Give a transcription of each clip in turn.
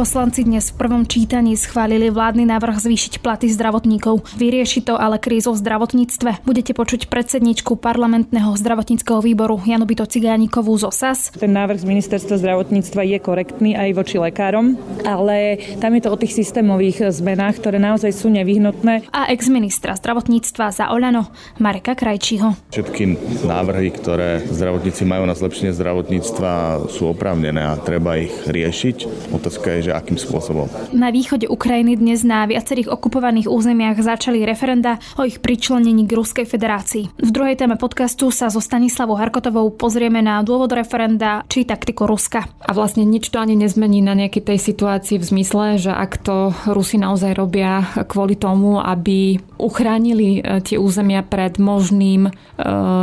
Poslanci dnes v prvom čítaní schválili vládny návrh zvýšiť platy zdravotníkov. Vyrieši to ale krízu v zdravotníctve. Budete počuť predsedničku parlamentného zdravotníckého výboru Janubito Cigánikovú zo SAS. Ten návrh z ministerstva zdravotníctva je korektný aj voči lekárom, ale tam je to o tých systémových zmenách, ktoré naozaj sú nevyhnutné. A ex-ministra zdravotníctva za Oľano Mareka Krajčího. Všetky návrhy, ktoré zdravotníci majú na zlepšenie zdravotníctva sú oprávnené a treba ich riešiť. Otázka je, že akým spôsobom. Na východe Ukrajiny dnes na viacerých okupovaných územiach začali referenda o ich pričlenení k Ruskej federácii. V druhej téme podcastu sa so Stanislavou Harkotovou pozrieme na dôvod referenda či taktiku Ruska. A vlastne nič to ani nezmení na nejakej tej situácii v zmysle, že ak to Rusi naozaj robia kvôli tomu, aby uchránili e, tie územia pred možným e,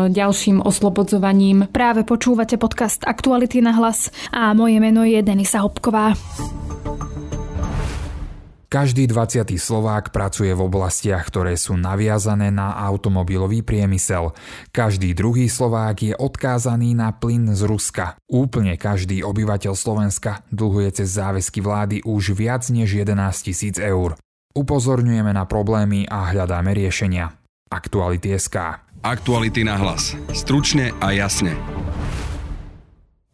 ďalším oslobodzovaním. Práve počúvate podcast Aktuality na hlas a moje meno je Denisa Hopková. Každý 20. Slovák pracuje v oblastiach, ktoré sú naviazané na automobilový priemysel. Každý druhý Slovák je odkázaný na plyn z Ruska. Úplne každý obyvateľ Slovenska dlhuje cez záväzky vlády už viac než 11 tisíc eur. Upozorňujeme na problémy a hľadáme riešenia. Aktuality SK. Aktuality na hlas. Stručne a jasne.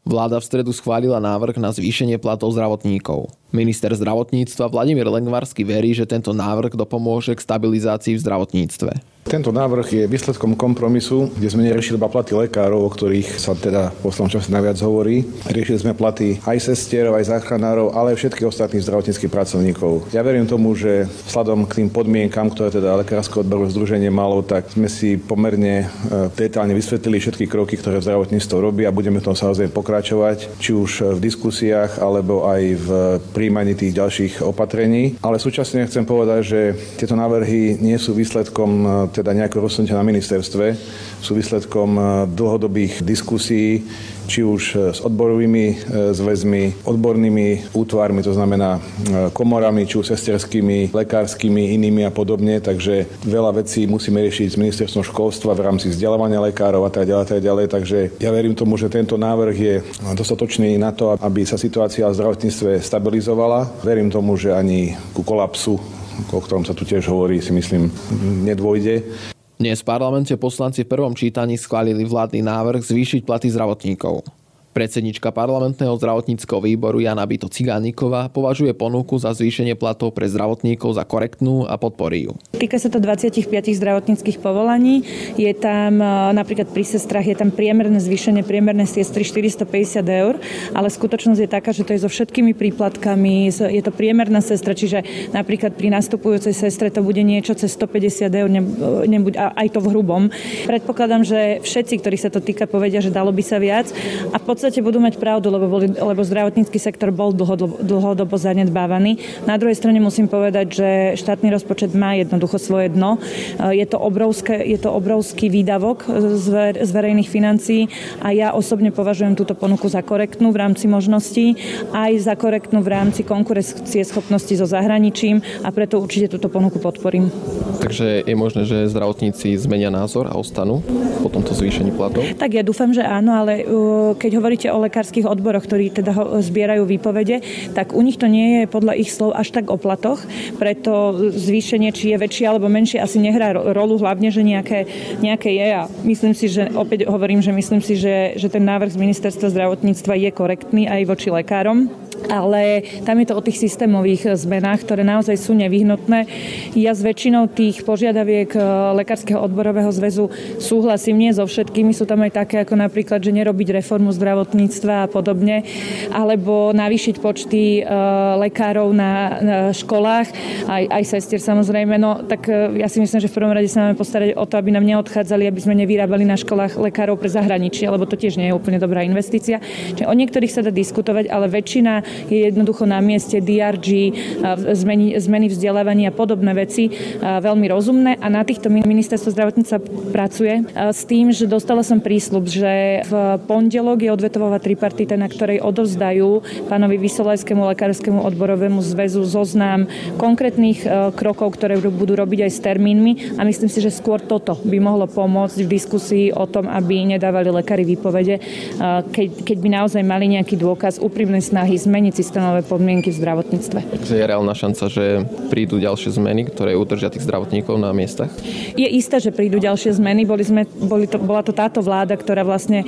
Vláda v stredu schválila návrh na zvýšenie platov zdravotníkov. Minister zdravotníctva Vladimír Lengvarsky verí, že tento návrh dopomôže k stabilizácii v zdravotníctve. Tento návrh je výsledkom kompromisu, kde sme neriešili iba platy lekárov, o ktorých sa teda v poslednom čase najviac hovorí. Riešili sme platy aj sestierov, aj záchranárov, ale aj všetkých ostatných zdravotníckých pracovníkov. Ja verím tomu, že vzhľadom k tým podmienkam, ktoré teda Lekárske odborové združenie malo, tak sme si pomerne e, detálne vysvetlili všetky kroky, ktoré v zdravotníctve robí a budeme v tom samozrejme pokračovať, či už v diskusiách alebo aj v príjmaní tých ďalších opatrení. Ale súčasne chcem povedať, že tieto návrhy nie sú výsledkom e, teda nejaké rozhodnutia na ministerstve sú výsledkom e, dlhodobých diskusí, či už e, s odborovými e, zväzmi, odbornými útvarmi, to znamená komorami, či už sesterskými, lekárskymi, inými a podobne. Takže veľa vecí musíme riešiť s ministerstvom školstva v rámci vzdelávania lekárov a tak ďalej, tak ďalej. Takže ja verím tomu, že tento návrh je dostatočný na to, aby sa situácia v zdravotníctve stabilizovala. Verím tomu, že ani ku kolapsu o ktorom sa tu tiež hovorí, si myslím, nedôjde. Dnes v parlamente poslanci v prvom čítaní schválili vládny návrh zvýšiť platy zdravotníkov. Predsednička parlamentného zdravotníckého výboru Jana Bito Cigániková považuje ponuku za zvýšenie platov pre zdravotníkov za korektnú a podporí ju. Týka sa to 25 zdravotníckých povolaní. Je tam e, napríklad pri sestrach je tam priemerné zvýšenie priemerné sestry 450 eur, ale skutočnosť je taká, že to je so všetkými príplatkami, je to priemerná sestra, čiže napríklad pri nastupujúcej sestre to bude niečo cez 150 eur, nebuď, aj to v hrubom. Predpokladám, že všetci, ktorí sa to týka, povedia, že dalo by sa viac a v podstate budú mať pravdu, lebo, boli, lebo zdravotnícky sektor bol dlhodobo, dlhodobo zanedbávaný. Na druhej strane musím povedať, že štátny rozpočet má jednoducho svoje dno. Je to, obrovské, je to obrovský výdavok z, ver, z verejných financií a ja osobne považujem túto ponuku za korektnú v rámci možností, aj za korektnú v rámci konkurencie schopnosti so zahraničím a preto určite túto ponuku podporím. Takže je možné, že zdravotníci zmenia názor a ostanú po tomto zvýšení platov? Tak ja dúfam, že áno, ale keď hovorí hovoríte o lekárskych odboroch, ktorí teda zbierajú výpovede, tak u nich to nie je podľa ich slov až tak o platoch, preto zvýšenie, či je väčšie alebo menšie, asi nehrá rolu, hlavne, že nejaké, nejaké je a myslím si, že opäť hovorím, že myslím si, že, že ten návrh z ministerstva zdravotníctva je korektný aj voči lekárom ale tam je to o tých systémových zmenách, ktoré naozaj sú nevyhnutné. Ja s väčšinou tých požiadaviek eh, Lekárskeho odborového zväzu súhlasím, nie so všetkými, sú tam aj také ako napríklad, že nerobiť reformu zdravotníctva a podobne, alebo navýšiť počty eh, lekárov na, školách, aj, aj sestier samozrejme, no tak eh, ja si myslím, že v prvom rade sa máme postarať o to, aby nám neodchádzali, aby sme nevyrábali na školách lekárov pre zahraničie, lebo to tiež nie je úplne dobrá investícia. Čiže o niektorých sa dá diskutovať, ale väčšina je jednoducho na mieste DRG, zmeny, zmeny vzdelávania a podobné veci veľmi rozumné. A na týchto ministerstvo zdravotníctva pracuje s tým, že dostala som prísľub, že v pondelok je odvetová tripartita, na ktorej odovzdajú pánovi Vysolajskému lekárskému odborovému zväzu zoznam konkrétnych krokov, ktoré budú robiť aj s termínmi. A myslím si, že skôr toto by mohlo pomôcť v diskusii o tom, aby nedávali lekári výpovede, keď, keď by naozaj mali nejaký dôkaz úprimnej snahy zmeniť systémové podmienky v zdravotníctve. Takže je reálna šanca, že prídu ďalšie zmeny, ktoré udržia tých zdravotníkov na miestach? Je isté, že prídu ďalšie zmeny. Boli sme, boli to, bola to táto vláda, ktorá vlastne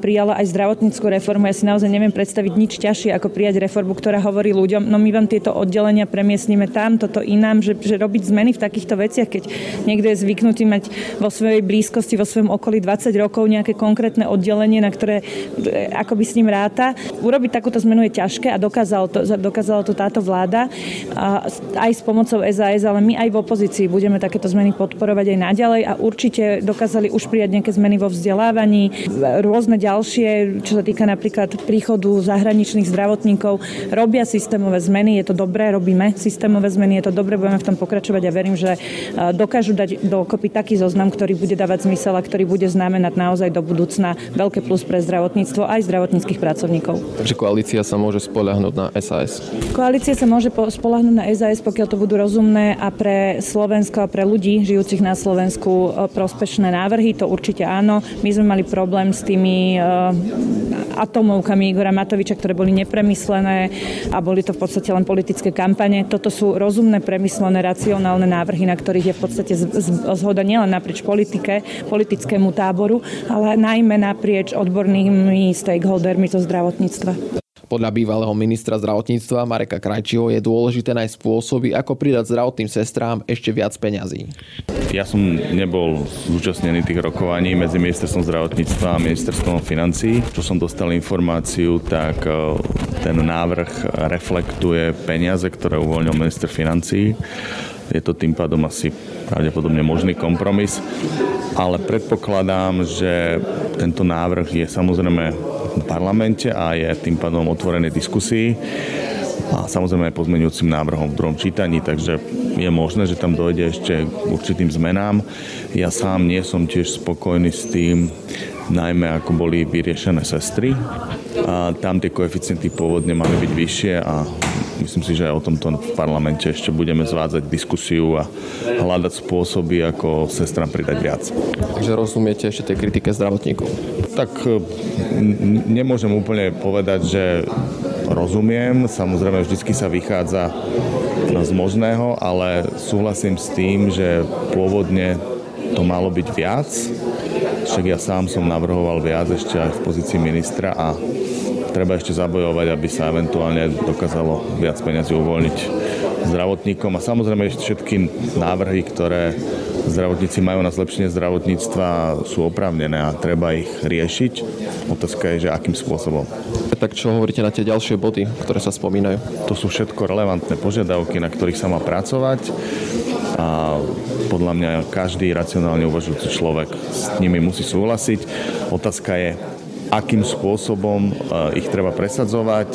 prijala aj zdravotníckú reformu. Ja si naozaj neviem predstaviť nič ťažšie, ako prijať reformu, ktorá hovorí ľuďom, no my vám tieto oddelenia premiestnime tam, toto inám, že, že robiť zmeny v takýchto veciach, keď niekto je zvyknutý mať vo svojej blízkosti, vo svojom okolí 20 rokov nejaké konkrétne oddelenie, na ktoré e, ako by s ním ráta. Urobiť takúto zmenu je ťažké a dokázalo to, dokázalo to táto vláda aj s pomocou SAS, ale my aj v opozícii budeme takéto zmeny podporovať aj naďalej a určite dokázali už prijať nejaké zmeny vo vzdelávaní, rôzne ďalšie, čo sa týka napríklad príchodu zahraničných zdravotníkov, robia systémové zmeny, je to dobré, robíme systémové zmeny, je to dobré, budeme v tom pokračovať a verím, že dokážu dať dokopy taký zoznam, ktorý bude dávať zmysel a ktorý bude znamenať naozaj do budúcna veľké plus pre zdravotníctvo aj zdravotníckých pracovníkov. Takže koalícia sa môže spolahnúť na SAS? Koalícia sa môže spolahnúť na SAS, pokiaľ to budú rozumné a pre Slovensko a pre ľudí žijúcich na Slovensku e, prospešné návrhy, to určite áno. My sme mali problém s tými uh, atomovkami Igora Matoviča, ktoré boli nepremyslené a boli to v podstate len politické kampane. Toto sú rozumné, premyslené, racionálne návrhy, na ktorých je v podstate zhoda nielen naprieč politike, politickému táboru, ale najmä naprieč odbornými stakeholdermi zo zdravotníctva. Podľa bývalého ministra zdravotníctva Mareka Krajčího je dôležité nájsť spôsoby, ako pridať zdravotným sestrám ešte viac peňazí. Ja som nebol zúčastnený tých rokovaní medzi ministerstvom zdravotníctva a ministerstvom financí. Čo som dostal informáciu, tak e, ten návrh reflektuje peniaze, ktoré uvoľnil minister financí. Je to tým pádom asi pravdepodobne možný kompromis, ale predpokladám, že tento návrh je samozrejme parlamente a je tým pádom otvorený diskusii a samozrejme aj pozmeňujúcim návrhom v druhom čítaní, takže je možné, že tam dojde ešte k určitým zmenám. Ja sám nie som tiež spokojný s tým, najmä ako boli vyriešené sestry. A tam tie koeficienty pôvodne mali byť vyššie a myslím si, že aj o tomto v parlamente ešte budeme zvádzať diskusiu a hľadať spôsoby, ako sestram pridať viac. Takže rozumiete ešte tej kritike zdravotníkov? Tak nemôžem úplne povedať, že rozumiem. Samozrejme, vždy sa vychádza z možného, ale súhlasím s tým, že pôvodne to malo byť viac. Však ja sám som navrhoval viac ešte aj v pozícii ministra a treba ešte zabojovať, aby sa eventuálne dokázalo viac peniazy uvoľniť zdravotníkom a samozrejme ešte všetky návrhy, ktoré zdravotníci majú na zlepšenie zdravotníctva sú oprávnené a treba ich riešiť. Otázka je, že akým spôsobom. Tak čo hovoríte na tie ďalšie body, ktoré sa spomínajú? To sú všetko relevantné požiadavky, na ktorých sa má pracovať a podľa mňa každý racionálne uvažujúci človek s nimi musí súhlasiť. Otázka je, akým spôsobom eh, ich treba presadzovať,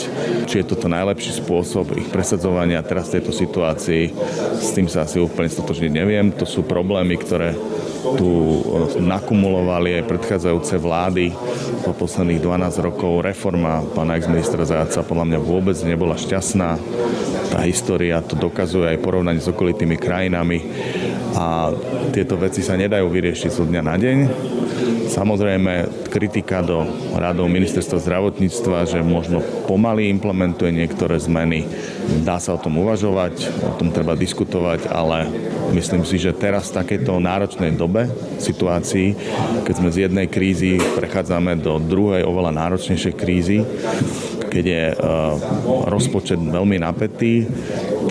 či je toto najlepší spôsob ich presadzovania teraz v tejto situácii. S tým sa asi úplne stotožniť neviem. To sú problémy, ktoré tu eh, nakumulovali aj predchádzajúce vlády po posledných 12 rokov. Reforma pána ex-ministra Zajaca podľa mňa vôbec nebola šťastná. Tá história to dokazuje aj porovnanie s okolitými krajinami a tieto veci sa nedajú vyriešiť zo dňa na deň Samozrejme, kritika do radov ministerstva zdravotníctva, že možno pomaly implementuje niektoré zmeny. Dá sa o tom uvažovať, o tom treba diskutovať, ale myslím si, že teraz v takejto náročnej dobe, situácii, keď sme z jednej krízy prechádzame do druhej, oveľa náročnejšej krízy, keď je uh, rozpočet veľmi napätý,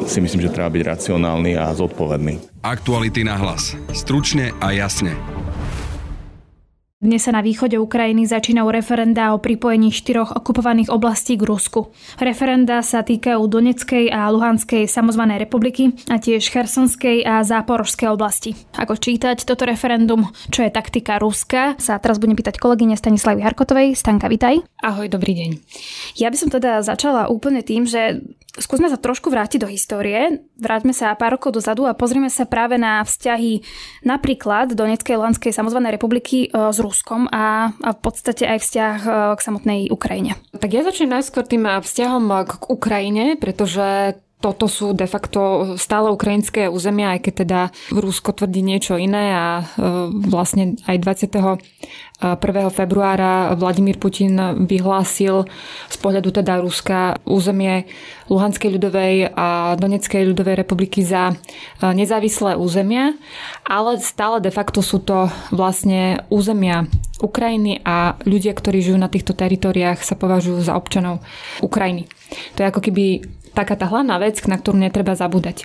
si myslím, že treba byť racionálny a zodpovedný. Aktuality na hlas. Stručne a jasne. Dnes sa na východe Ukrajiny začínajú referenda o pripojení štyroch okupovaných oblastí k Rusku. Referenda sa týkajú Doneckej a Luhanskej samozvanej republiky a tiež Chersonskej a Záporožskej oblasti. Ako čítať toto referendum, čo je taktika Ruska, sa teraz budem pýtať kolegyne Stanislavy Harkotovej. Stanka, vitaj. Ahoj, dobrý deň. Ja by som teda začala úplne tým, že skúsme sa trošku vrátiť do histórie. Vráťme sa pár rokov dozadu a pozrieme sa práve na vzťahy napríklad Doneckej Luhanskej samozvanej republiky e, s Ruskom Ruskom a, a v podstate aj vzťah e, k samotnej Ukrajine. Tak ja začnem najskôr tým e, vzťahom k Ukrajine, pretože toto sú de facto stále ukrajinské územia, aj keď teda Rusko tvrdí niečo iné a e, vlastne aj 20. 1. februára Vladimír Putin vyhlásil z pohľadu teda Ruska územie Luhanskej ľudovej a Doneckej ľudovej republiky za nezávislé územia, ale stále de facto sú to vlastne územia Ukrajiny a ľudia, ktorí žijú na týchto teritoriách, sa považujú za občanov Ukrajiny. To je ako keby taká tá hlavná vec, na ktorú netreba zabúdať. E,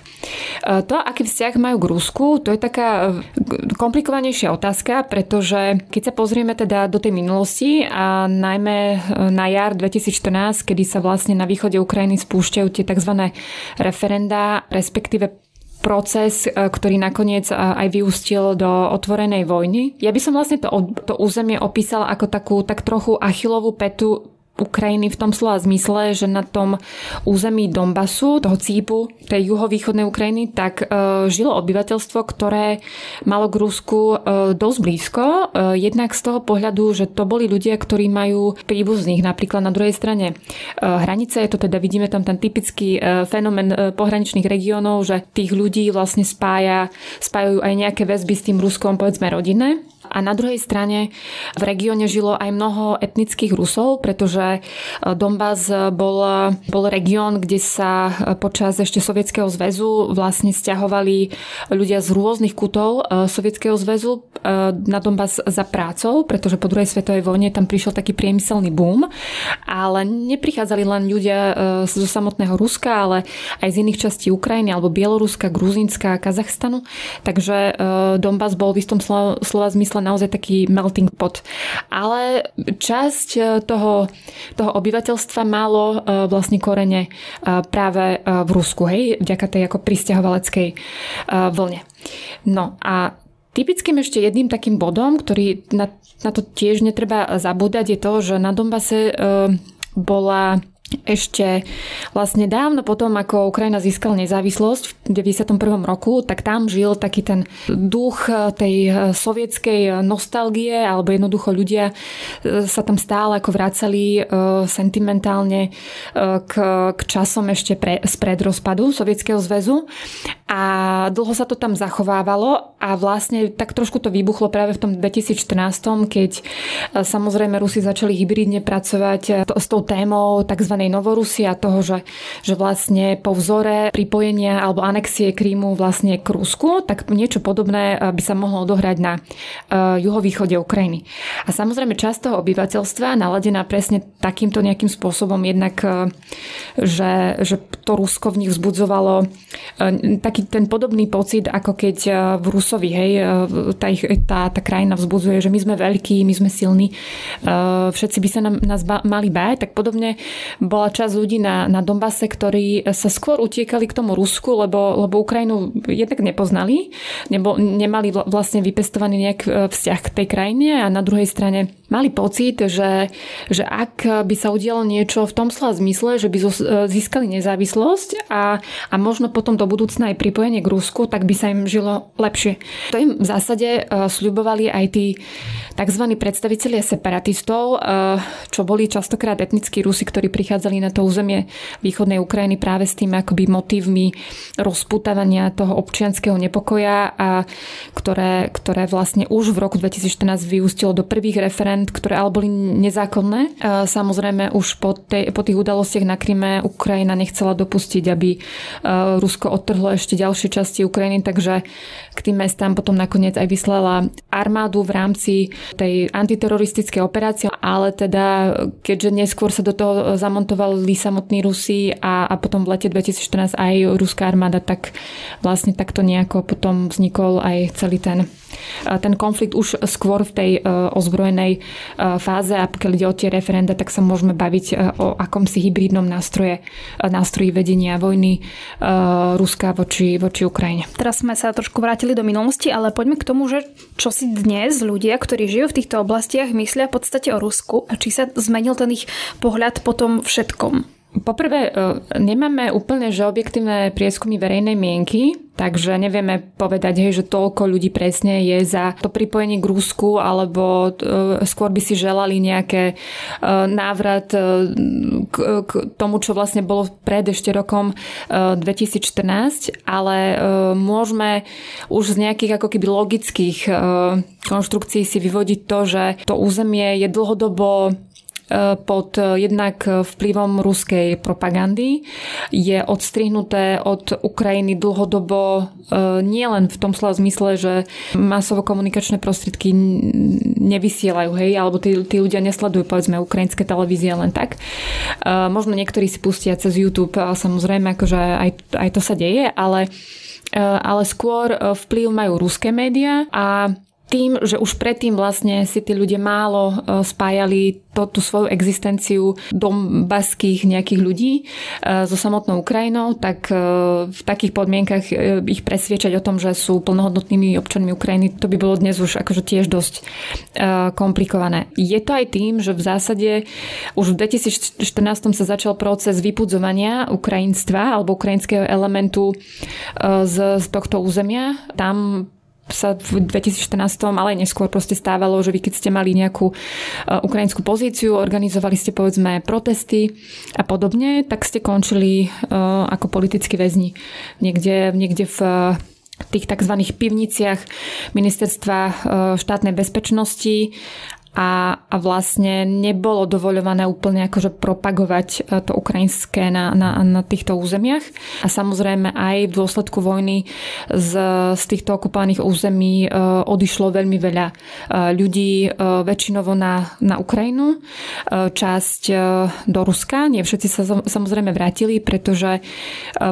to, aký vzťah majú k Rusku, to je taká e, komplikovanejšia otázka, pretože keď sa pozrieme teda do tej minulosti a najmä e, na jar 2014, kedy sa vlastne na východe Ukrajiny spúšťajú tie tzv. referenda, respektíve proces, ktorý nakoniec aj vyústil do otvorenej vojny. Ja by som vlastne to, to územie opísala ako takú tak trochu achilovú petu Ukrajiny v tom slova zmysle, že na tom území Donbasu, toho cípu, tej juhovýchodnej Ukrajiny, tak e, žilo obyvateľstvo, ktoré malo k Rusku e, dosť blízko. E, jednak z toho pohľadu, že to boli ľudia, ktorí majú príbuzných napríklad na druhej strane hranice. Je to teda, vidíme tam ten typický fenomén pohraničných regiónov, že tých ľudí vlastne spája, spájajú aj nejaké väzby s tým Ruskom, povedzme rodinné. A na druhej strane v regióne žilo aj mnoho etnických Rusov, pretože e, Donbass bol, bol región, kde sa počas ešte Sovietskeho zväzu vlastne stiahovali ľudia z rôznych kutov e, Sovietskeho zväzu e, na Donbass za prácou, pretože po druhej svetovej vojne tam prišiel taký priemyselný boom, ale neprichádzali len ľudia zo samotného Ruska, ale aj z iných častí Ukrajiny alebo Bieloruska, Gruzínska, Kazachstanu. Takže Donbass bol v istom slova, slova zmysle rýchlo naozaj taký melting pot. Ale časť e, toho, toho obyvateľstva malo e, vlastne korene e, práve v Rusku, hej, vďaka tej ako pristahovaleckej vlne. No a Typickým ešte jedným takým bodom, ktorý na, na to tiež netreba zabúdať, je to, že na Donbase bola ešte vlastne dávno potom, ako Ukrajina získala nezávislosť v 91. roku, tak tam žil taký ten duch tej sovietskej nostalgie, alebo jednoducho ľudia sa tam stále ako vracali sentimentálne k, k časom ešte pre, spred rozpadu Sovietskeho zväzu. A dlho sa to tam zachovávalo a vlastne tak trošku to vybuchlo práve v tom 2014, keď samozrejme Rusi začali hybridne pracovať s tou témou tzv Novorusia toho, že, že vlastne po vzore pripojenia alebo anexie Krímu vlastne k Rusku, tak niečo podobné eh, by sa mohlo odohrať na uh, juhovýchode Ukrajiny. A samozrejme časť toho obyvateľstva naladená presne takýmto nejakým spôsobom jednak, uh, že, že to Rusko v nich vzbudzovalo taký ten podobný pocit, ako keď v Rusovi, hej, tá, tá, tá krajina vzbudzuje, že my sme veľkí, my sme silní, všetci by sa nám, nás ba, mali báť, tak podobne bola časť ľudí na, na Donbase, ktorí sa skôr utiekali k tomu Rusku, lebo, lebo Ukrajinu jednak nepoznali, nebo, nemali vlastne vypestovaný nejak e, vzťah k tej krajine a na druhej strane mali pocit, že, že ak by sa udialo niečo v tom slova zmysle, že by e, získali nezávislosť a, a možno potom do budúcna aj pripojenie k Rusku, tak by sa im žilo lepšie. To im v zásade uh, sľubovali aj tí tzv. predstavitelia separatistov, uh, čo boli častokrát etnickí Rusi, ktorí prichádzali na to územie východnej Ukrajiny práve s tým akoby motívmi rozputávania toho občianského nepokoja a ktoré, ktoré vlastne už v roku 2014 vyústilo do prvých referent ktoré ale boli nezákonné. E, samozrejme už po, tej, po tých udalostiach na Kryme Ukrajina nechcela dopustiť, aby e, Rusko odtrhlo ešte ďalšie časti Ukrajiny, takže k tým mestám potom nakoniec aj vyslala armádu v rámci tej antiteroristickej operácie, ale teda keďže neskôr sa do toho zamontovali samotní Rusi a, a potom v lete 2014 aj ruská armáda, tak vlastne takto nejako potom vznikol aj celý ten ten konflikt už skôr v tej ozbrojenej fáze a pokiaľ ide o tie referenda, tak sa môžeme baviť o akomsi hybridnom nástroje, nástroji vedenia vojny Ruska voči, voči Ukrajine. Teraz sme sa trošku vrátili do minulosti, ale poďme k tomu, že čo si dnes ľudia, ktorí žijú v týchto oblastiach, myslia v podstate o Rusku a či sa zmenil ten ich pohľad po tom všetkom. Poprvé, e, nemáme úplne že objektívne prieskumy verejnej mienky, takže nevieme povedať, hej, že toľko ľudí presne je za to pripojenie k Rusku, alebo e, skôr by si želali nejaké e, návrat k, k tomu, čo vlastne bolo pred ešte rokom 2014, ale môžeme už z nejakých ako keby logických konštrukcií si vyvodiť to, že to územie je dlhodobo pod jednak vplyvom ruskej propagandy. Je odstrihnuté od Ukrajiny dlhodobo nielen v tom slova zmysle, že masovo komunikačné prostriedky nevysielajú, hej, alebo tí, tí ľudia nesledujú povedzme ukrajinské televízie len tak. Možno niektorí si pustia cez YouTube, samozrejme, akože aj, aj to sa deje, ale ale skôr vplyv majú ruské médiá a tým, že už predtým vlastne si tí ľudia málo e, spájali to, tú svoju existenciu dombaských nejakých ľudí e, so samotnou Ukrajinou, tak e, v takých podmienkach ich presviečať o tom, že sú plnohodnotnými občanmi Ukrajiny, to by bolo dnes už akože tiež dosť komplikované. Je to aj tým, že v zásade už v 2014 sa začal proces vypudzovania ukrajinstva alebo ukrajinského elementu z, z tohto územia. Tam sa v 2014, ale aj neskôr proste stávalo, že vy keď ste mali nejakú e, ukrajinskú pozíciu, organizovali ste povedzme protesty a podobne, tak ste končili e, ako politickí väzni niekde, niekde v tých tzv. pivniciach ministerstva e, štátnej bezpečnosti a, a vlastne nebolo dovoľované úplne akože propagovať e, to ukrajinské na, na, na týchto územiach. A samozrejme aj v dôsledku vojny z, z týchto okupovaných území e, odišlo veľmi veľa e, ľudí, väčšinovo na, na Ukrajinu, časť do Ruska. Nie všetci sa samozrejme vrátili, pretože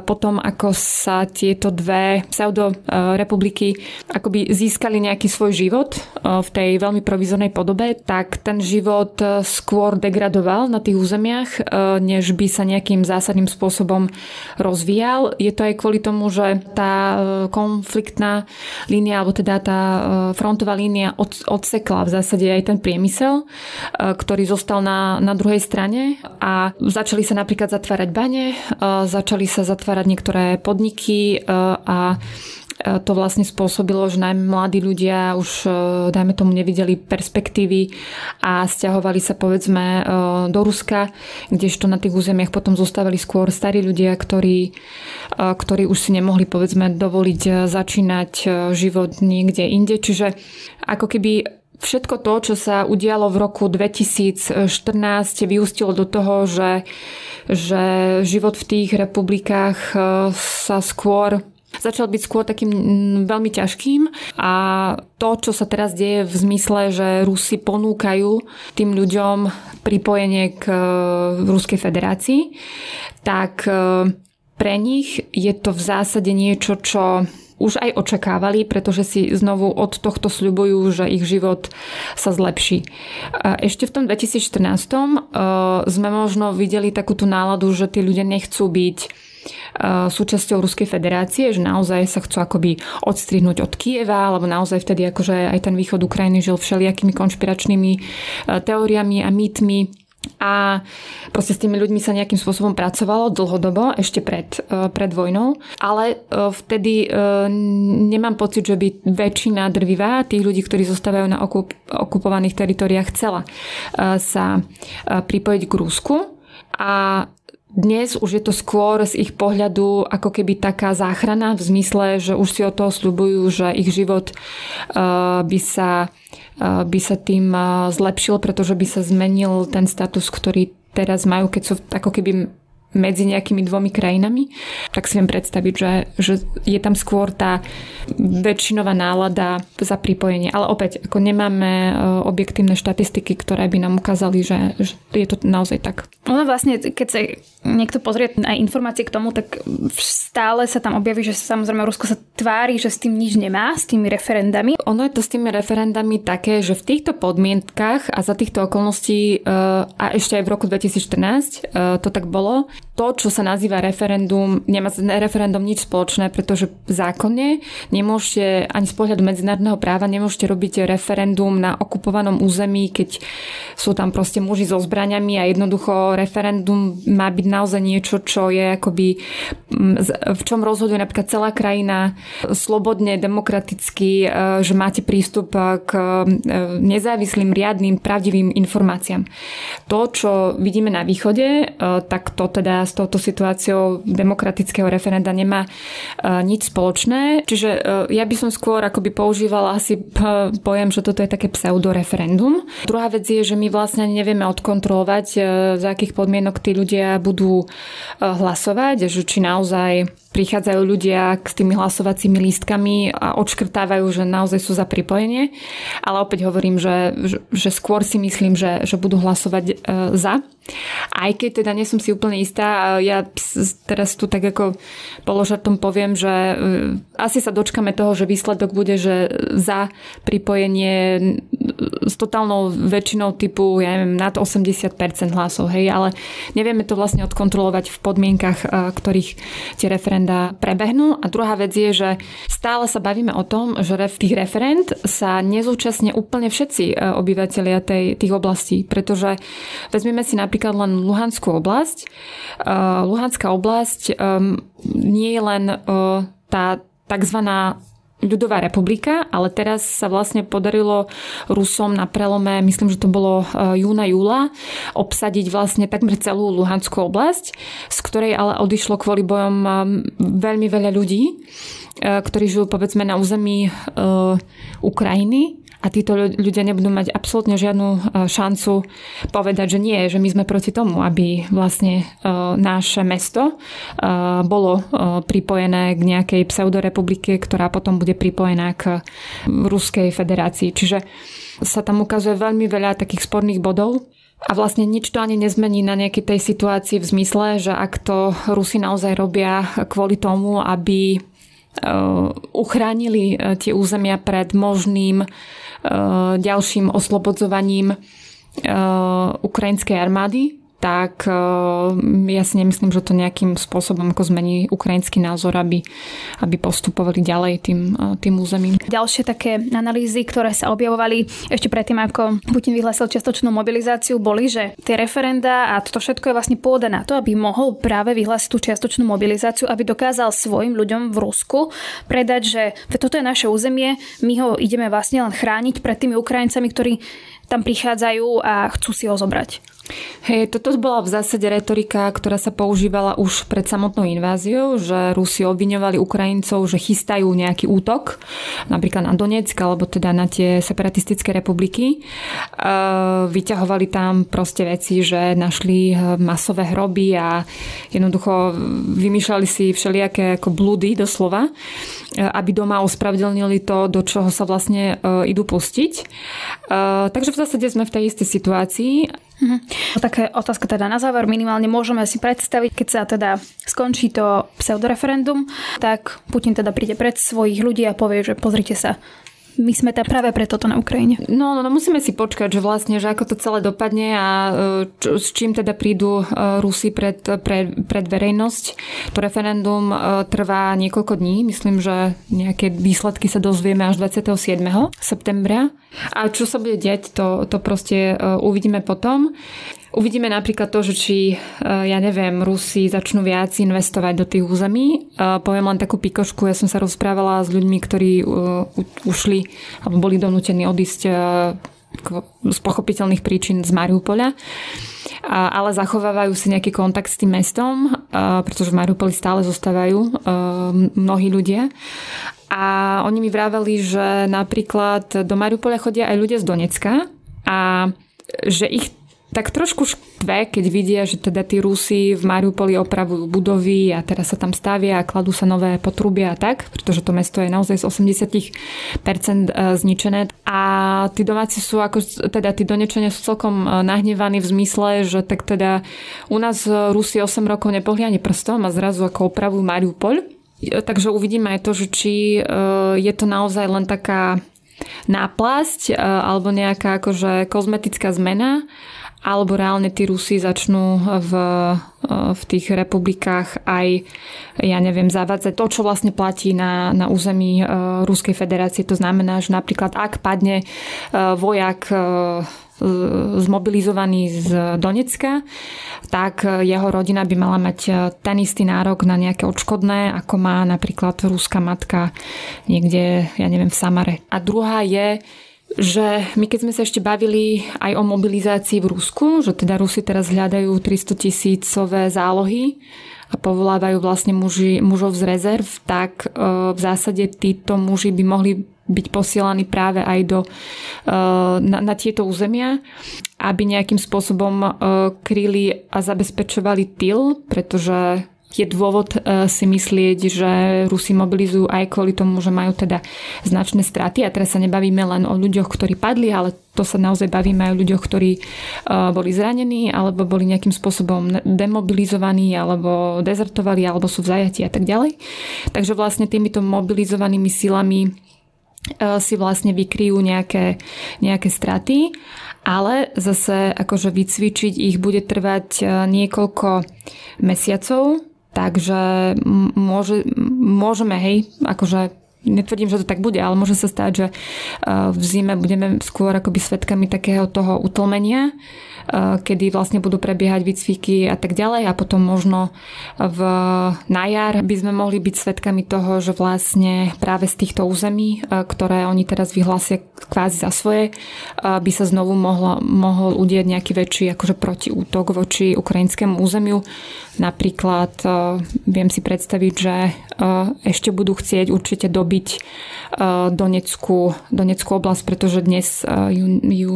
potom ako sa tieto dve pseudorepubliky akoby získali nejaký svoj život v tej veľmi provizornej podobe, tak ten život e, skôr degradoval na tých územiach, e, než by sa nejakým zásadným spôsobom rozvíjal. Je to aj kvôli tomu, že tá e, konfliktná línia, alebo teda tá frontová línia odsekla v zásade aj ten priemysel, ktorý zostal na, na druhej strane a začali sa napríklad zatvárať bane, začali sa zatvárať niektoré podniky a to vlastne spôsobilo, že najmä mladí ľudia už, e, dajme tomu, nevideli perspektívy a stiahovali sa povedzme e, do Ruska, kdežto na tých územiach potom zostávali skôr starí ľudia, ktorí, e, ktorí už si nemohli povedzme dovoliť začínať život niekde inde. Čiže ako keby všetko to, čo sa udialo v roku 2014, vyústilo do toho, že, že život v tých republikách sa skôr začal byť skôr takým mm, veľmi ťažkým a to, čo sa teraz deje v zmysle, že Rusi ponúkajú tým ľuďom pripojenie k e, Ruskej federácii, tak e, pre nich je to v zásade niečo, čo už aj očakávali, pretože si znovu od tohto sľubujú, že ich život sa zlepší. Ešte v tom 2014 e, sme možno videli takú tú náladu, že tí ľudia nechcú byť súčasťou Ruskej federácie, že naozaj sa chcú akoby odstrihnúť od Kieva, alebo naozaj vtedy akože aj ten východ Ukrajiny žil všelijakými konšpiračnými eh, teóriami a mýtmi. A proste s tými ľuďmi sa nejakým spôsobom pracovalo dlhodobo, ešte pred, eh, pred vojnou, ale vtedy nemám pocit, že by väčšina drvivá tých ľudí, ktorí zostávajú na okup, okupovaných teritoriách, chcela sa pripojiť k Rusku. A dnes už je to skôr z ich pohľadu ako keby taká záchrana v zmysle, že už si o toho sľubujú, že ich život uh, by sa, uh, by sa tým uh, zlepšil, pretože by sa zmenil ten status, ktorý teraz majú, keď sú ako keby medzi nejakými dvomi krajinami, tak si viem predstaviť, že, že je tam skôr tá väčšinová nálada za pripojenie. Ale opäť, ako nemáme objektívne štatistiky, ktoré by nám ukázali, že, že je to naozaj tak. Ono vlastne, keď sa niekto pozrie aj informácie k tomu, tak stále sa tam objaví, že samozrejme Rusko sa tvári, že s tým nič nemá, s tými referendami. Ono je to s tými referendami také, že v týchto podmienkach a za týchto okolností e, a ešte aj v roku 2014 e, to tak bolo, to, čo sa nazýva referendum, nemá s referendum nič spoločné, pretože zákonne nemôžete ani z pohľadu medzinárodného práva nemôžete robiť referendum na okupovanom území, keď sú tam proste muži so zbraniami a jednoducho referendum má byť naozaj niečo, čo je akoby v čom rozhoduje napríklad celá krajina slobodne, demokraticky, e, že máte prístup k e, nezávislým, riadnym, pravdivým informáciám. To, čo vidíme na východe, e, tak to teda s touto situáciou demokratického referenda nemá nič spoločné. Čiže ja by som skôr akoby používala asi pojem, že toto je také pseudoreferendum. Druhá vec je, že my vlastne nevieme odkontrolovať, za akých podmienok tí ľudia budú hlasovať, že či naozaj prichádzajú ľudia s tými hlasovacími lístkami a odškrtávajú, že naozaj sú za pripojenie. Ale opäť hovorím, že, že, skôr si myslím, že, že budú hlasovať e, za. Aj keď teda nie som si úplne istá, ja teraz tu tak ako položatom poviem, že e, asi sa dočkame toho, že výsledok bude, že za pripojenie s totálnou väčšinou typu, ja neviem, nad 80% hlasov, hej, ale nevieme to vlastne odkontrolovať v podmienkach, e, ktorých tie referenda prebehnú. A druhá vec je, že stále sa bavíme o tom, že v tých referend sa nezúčastnia úplne všetci e, obyvateľia tej, tých oblastí, pretože vezmeme si napríklad len Luhanskú oblasť. Uh, Luhanská oblasť um, nie je len tá takzvaná ľudová republika, ale teraz sa vlastne podarilo Rusom na prelome, myslím, že to bolo uh, júna, júla, obsadiť vlastne takmer celú Luhanskú oblasť, z ktorej ale odišlo kvôli bojom um, veľmi veľa ľudí, ktorí žijú povedzme na území Ukrajiny a títo ľudia nebudú mať absolútne žiadnu e, šancu povedať, že nie, že my sme proti tomu, aby vlastne e, naše mesto e, bolo pripojené k nejakej pseudorepublike, ktorá potom bude pripojená k Ruskej federácii. Čiže sa tam ukazuje veľmi veľa takých sporných bodov, a vlastne nič to ani nezmení na nejakej tej situácii v zmysle, že ak to Rusi naozaj robia kvôli tomu, aby uchránili tie územia pred možným ďalším oslobodzovaním ukrajinskej armády tak eh, ja si nemyslím, že to nejakým spôsobom ako zmení ukrajinský názor, aby, aby postupovali ďalej tým, eh, tým územím. Ďalšie také analýzy, ktoré sa objavovali ešte predtým, ako Putin vyhlásil čiastočnú mobilizáciu, boli, že tie referenda a toto všetko je vlastne pôda na to, aby mohol práve vyhlásiť tú čiastočnú mobilizáciu, aby dokázal svojim ľuďom v Rusku predať, že toto je naše územie, my ho ideme vlastne len chrániť pred tými Ukrajincami, ktorí tam prichádzajú a chcú si ho zobrať. Hej, toto bola v zásade retorika, ktorá sa používala už pred samotnou inváziou, že Rusi obviňovali Ukrajincov, že chystajú nejaký útok, napríklad na Donetsk, alebo teda na tie separatistické republiky. Vyťahovali tam proste veci, že našli e, masové hroby a jednoducho vymýšľali si všelijaké ako blúdy doslova, e, aby doma ospravedlnili to, do čoho sa vlastne e, idú pustiť. Takže v zásade sme v tej istej situácii Mhm. Také otázka teda na záver. Minimálne môžeme si predstaviť, keď sa teda skončí to pseudoreferendum, tak Putin teda príde pred svojich ľudí a povie, že pozrite sa, my sme tam práve pre toto na Ukrajine. No, no, no musíme si počkať, že vlastne, že ako to celé dopadne a e, čo, s čím teda prídu e, Rusi pred, pred, pred verejnosť. To referendum e, trvá niekoľko dní, myslím, že nejaké výsledky sa dozvieme až 27. septembra. A čo sa bude deť, to, to proste uvidíme potom. Uvidíme napríklad to, že či, e, ja neviem, Rusi začnú viac investovať do tých území. E, poviem len takú pikošku, ja som sa rozprávala s ľuďmi, ktorí e, ušli alebo boli donútení odísť z pochopiteľných príčin z Mariupoľa ale zachovávajú si nejaký kontakt s tým mestom, pretože v Mariupoli stále zostávajú mnohí ľudia. A oni mi vraveli, že napríklad do Mariupoľa chodia aj ľudia z Donecka a že ich tak trošku štve, keď vidia, že teda tí Rusi v Mariupoli opravujú budovy a teraz sa tam stavia a kladú sa nové potrubia a tak, pretože to mesto je naozaj z 80% e, zničené. A tí domáci sú ako, teda tí donečania sú celkom e, nahnevaní v zmysle, že tak teda u nás Rusi 8 rokov nepohli ani prstom a zrazu ako opravujú Mariupol. E, takže uvidíme aj to, že či je to naozaj len taká náplasť alebo nejaká akože kozmetická zmena alebo reálne tí Rusi začnú v, v tých republikách aj, ja neviem, zavádzať to, čo vlastne platí na, na území e, Ruskej federácie. To znamená, že napríklad ak padne e, vojak e, zmobilizovaný z Donecka, tak jeho rodina by mala mať ten istý nárok na nejaké odškodné, ako má napríklad ruská matka niekde, ja neviem, v Samare. A druhá je, že my keď sme sa ešte bavili aj o mobilizácii v Rusku, že teda Rusi teraz hľadajú 300 tisícové zálohy a povolávajú vlastne muži, mužov z rezerv, tak e, v zásade títo muži by mohli byť posielaní práve aj do, e, na, na tieto územia, aby nejakým spôsobom e, kryli a zabezpečovali tyl, pretože je dôvod e, si myslieť, že Rusi mobilizujú aj kvôli tomu, že majú teda značné straty. A teraz sa nebavíme len o ľuďoch, ktorí padli, ale to sa naozaj bavíme aj o ľuďoch, ktorí e, boli zranení alebo boli nejakým spôsobom demobilizovaní alebo dezertovali alebo sú v zajatí a tak ďalej. Takže vlastne týmito mobilizovanými silami e, si vlastne vykryjú nejaké, nejaké straty ale zase akože vycvičiť ich bude trvať niekoľko mesiacov, Takže môže, môžeme, hej, akože netvrdím, že to tak bude, ale môže sa stať, že v zime budeme skôr akoby svetkami takého toho utlmenia. Eh, kedy vlastne budú prebiehať výcviky a tak ďalej a potom možno v, na jar by sme mohli byť svetkami toho, že vlastne práve z týchto území, eh, ktoré oni teraz vyhlásia kvázi za svoje, eh, by sa znovu mohlo, mohol udieť nejaký väčší akože protiútok voči ukrajinskému územiu. Napríklad viem si predstaviť, že ešte budú chcieť určite dobiť Donetskú, Donetskú oblasť, pretože dnes ju, ju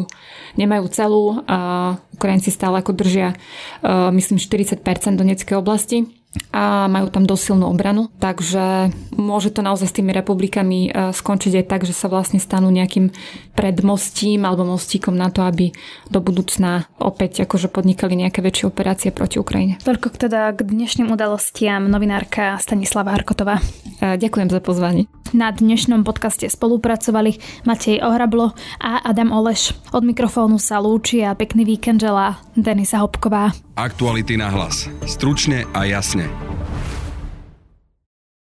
nemajú celú. Ukrajinci stále ako držia, myslím, 40% Donetskej oblasti a majú tam dosilnú obranu. Takže môže to naozaj s tými republikami e, skončiť aj tak, že sa vlastne stanú nejakým predmostím alebo mostíkom na to, aby do budúcna opäť akože podnikali nejaké väčšie operácie proti Ukrajine. Toľko teda k dnešným udalostiam novinárka Stanislava Harkotová. E, ďakujem za pozvanie. Na dnešnom podcaste spolupracovali Matej Ohrablo a Adam Oleš. Od mikrofónu sa lúči a pekný víkend želá Denisa Hopková. Aktuality na hlas. Stručne a jasne. Yeah.